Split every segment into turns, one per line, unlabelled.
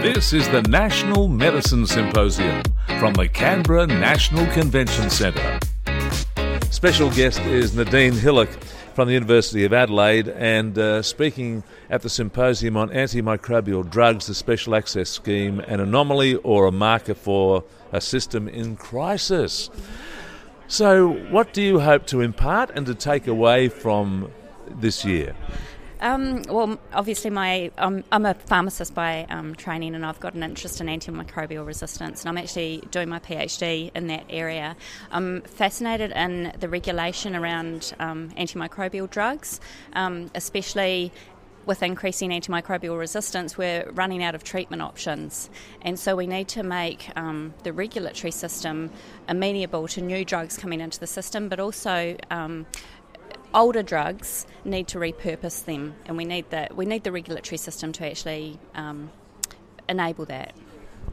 This is the National Medicine Symposium from the Canberra National Convention Centre. Special guest is Nadine Hillock from the University of Adelaide and uh, speaking at the symposium on antimicrobial drugs, the special access scheme, an anomaly or a marker for a system in crisis. So, what do you hope to impart and to take away from this year?
Um, well, obviously, my um, I'm a pharmacist by um, training, and I've got an interest in antimicrobial resistance, and I'm actually doing my PhD in that area. I'm fascinated in the regulation around um, antimicrobial drugs, um, especially with increasing antimicrobial resistance, we're running out of treatment options. And so we need to make um, the regulatory system amenable to new drugs coming into the system, but also um, older drugs need to repurpose them, and we need the we need the regulatory system to actually um, enable that.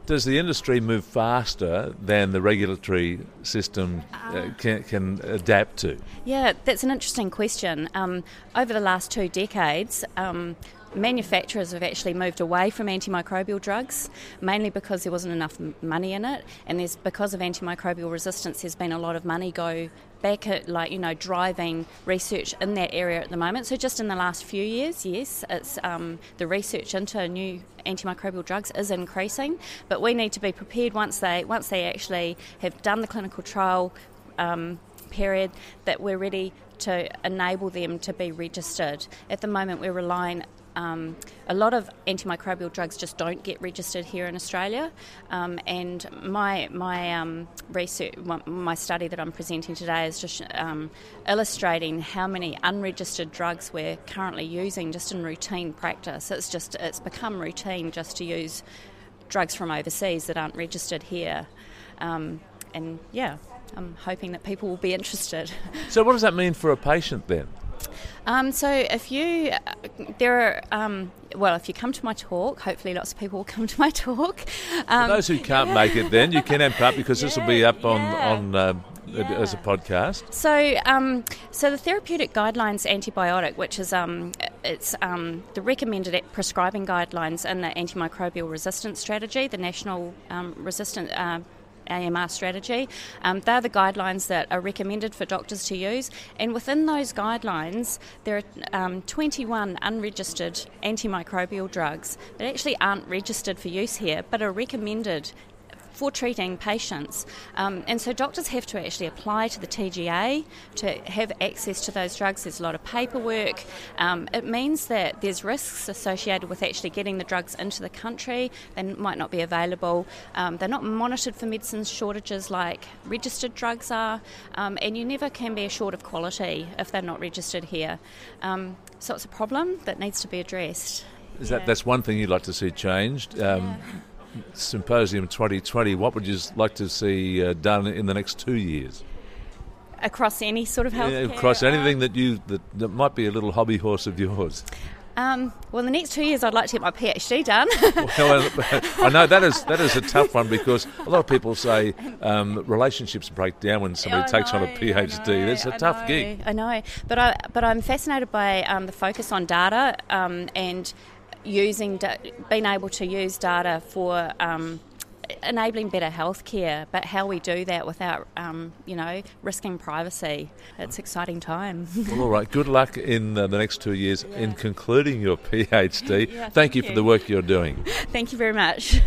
Does the industry move faster than the regulatory system uh, can, can, adapt to?
Yeah, that's an interesting question. Um, over the last two decades, um, manufacturers have actually moved away from antimicrobial drugs, mainly because there wasn't enough money in it, and there's because of antimicrobial resistance, there's been a lot of money go back at like you know driving research in that area at the moment. So just in the last few years, yes, it's um, the research into new antimicrobial drugs is increasing, but we need to be prepared once they once they actually have done the clinical trial. Um, period that we're ready to enable them to be registered. At the moment, we're relying um, a lot of antimicrobial drugs just don't get registered here in Australia, um, and my my um, research, my study that I'm presenting today is just um, illustrating how many unregistered drugs we're currently using just in routine practice. It's just it's become routine just to use drugs from overseas that aren't registered here, um, and yeah. I'm hoping that people will be interested.
So, what does that mean for a patient then?
Um, so if you, uh, there are, um, well, if you come to my talk, hopefully lots of people will come to my talk.
Um, For those who can't yeah. make it, then you can amp up because yeah, this will be up on yeah. on. Uh, as a podcast.
So, um, so the therapeutic guidelines antibiotic, which is um, it's um, the recommended prescribing guidelines in the antimicrobial resistance strategy, the national um, resistant uh, AMR strategy. Um, they're the guidelines that are recommended for doctors to use, and within those guidelines, there are um, 21 unregistered antimicrobial drugs that actually aren't registered for use here but are recommended for treating patients. Um, and so doctors have to actually apply to the TGA to have access to those drugs. There's a lot of paperwork. Um, it means that there's risks associated with actually getting the drugs into the country. They might not be available. Um, they're not monitored for medicines shortages like registered drugs are. Um, and you never can be assured of quality if they're not registered here. Um, so it's a problem that needs to be addressed.
Is yeah. that that's one thing you'd like to see changed? Um, yeah. Symposium 2020, what would you like to see uh, done in the next two years?
Across any sort of health,
yeah, across anything that you that, that might be a little hobby horse of yours.
Um, well, in the next two years, I'd like to get my PhD done.
well, I know that is that is a tough one because a lot of people say um, relationships break down when somebody I takes know, on a PhD. That's a I tough
know,
gig.
I know, but I but I'm fascinated by um, the focus on data um, and using being able to use data for um, enabling better healthcare, but how we do that without, um, you know, risking privacy. It's exciting time.
well, all right. Good luck in uh, the next two years yeah. in concluding your PhD.
Yeah, thank,
thank
you
for the work you're doing.
Thank you very much.